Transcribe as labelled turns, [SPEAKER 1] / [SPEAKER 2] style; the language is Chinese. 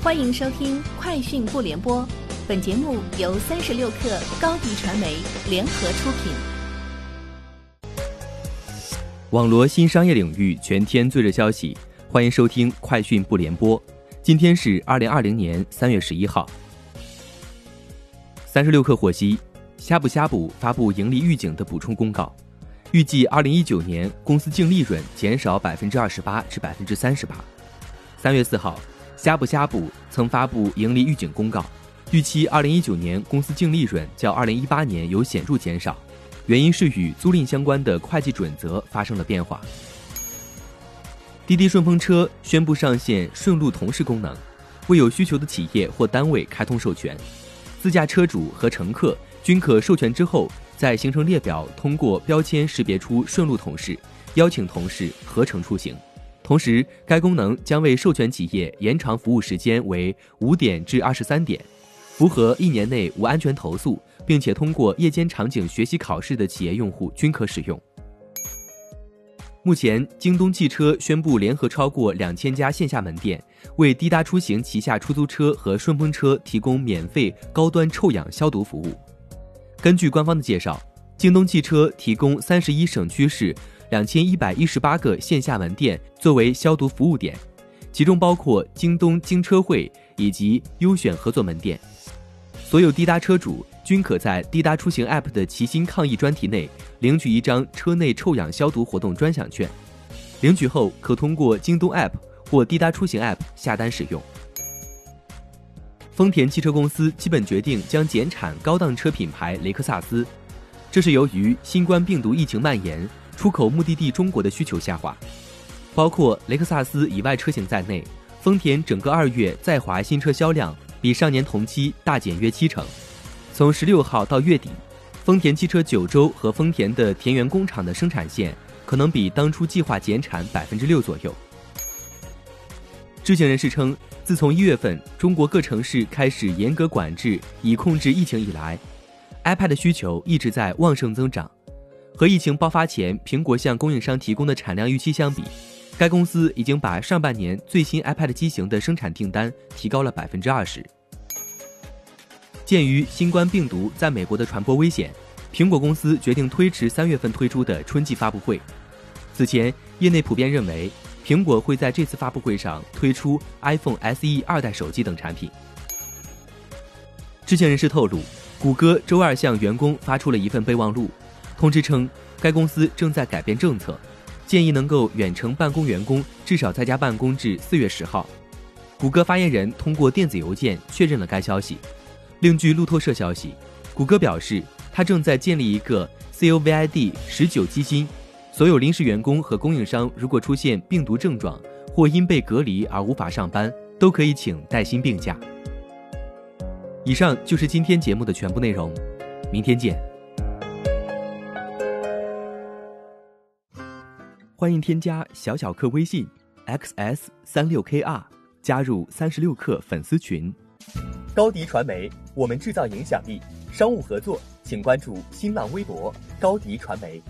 [SPEAKER 1] 欢迎收听《快讯不联播》，本节目由三十六克高低传媒联合出品。
[SPEAKER 2] 网罗新商业领域全天最热消息，欢迎收听《快讯不联播》。今天是二零二零年三月十一号。三十六克获悉，呷哺呷哺发布盈利预警的补充公告，预计二零一九年公司净利润减少百分之二十八至百分之三十八。三月四号。呷哺呷哺曾发布盈利预警公告，预期二零一九年公司净利润较二零一八年有显著减少，原因是与租赁相关的会计准则发生了变化。滴滴顺风车宣布上线顺路同事功能，为有需求的企业或单位开通授权，自驾车主和乘客均可授权之后，在行程列表通过标签识别出顺路同事，邀请同事合乘出行。同时，该功能将为授权企业延长服务时间为五点至二十三点，符合一年内无安全投诉，并且通过夜间场景学习考试的企业用户均可使用。目前，京东汽车宣布联合超过两千家线下门店，为滴答出行旗下出租车和顺风车提供免费高端臭氧消毒服务。根据官方的介绍，京东汽车提供三十一省区市。两千一百一十八个线下门店作为消毒服务点，其中包括京东京车会以及优选合作门店。所有滴答车主均可在滴答出行 App 的齐心抗疫专题内领取一张车内臭氧消毒活动专享券，领取后可通过京东 App 或滴答出行 App 下单使用。丰田汽车公司基本决定将减产高档车品牌雷克萨斯，这是由于新冠病毒疫情蔓延。出口目的地中国的需求下滑，包括雷克萨斯以外车型在内，丰田整个二月在华新车销量比上年同期大减约七成。从十六号到月底，丰田汽车九州和丰田的田园工厂的生产线可能比当初计划减产百分之六左右。知情人士称，自从一月份中国各城市开始严格管制以控制疫情以来，iPad 需求一直在旺盛增长。和疫情爆发前苹果向供应商提供的产量预期相比，该公司已经把上半年最新 iPad 机型的生产订单提高了百分之二十。鉴于新冠病毒在美国的传播危险，苹果公司决定推迟三月份推出的春季发布会。此前，业内普遍认为苹果会在这次发布会上推出 iPhone SE 二代手机等产品。知情人士透露，谷歌周二向员工发出了一份备忘录。通知称，该公司正在改变政策，建议能够远程办公员工至少在家办公至四月十号。谷歌发言人通过电子邮件确认了该消息。另据路透社消息，谷歌表示，它正在建立一个 COVID 十九基金，所有临时员工和供应商如果出现病毒症状或因被隔离而无法上班，都可以请带薪病假。以上就是今天节目的全部内容，明天见。欢迎添加小小客微信，xs 三六 kr，加入三十六课粉丝群。
[SPEAKER 3] 高迪传媒，我们制造影响力。商务合作，请关注新浪微博高迪传媒。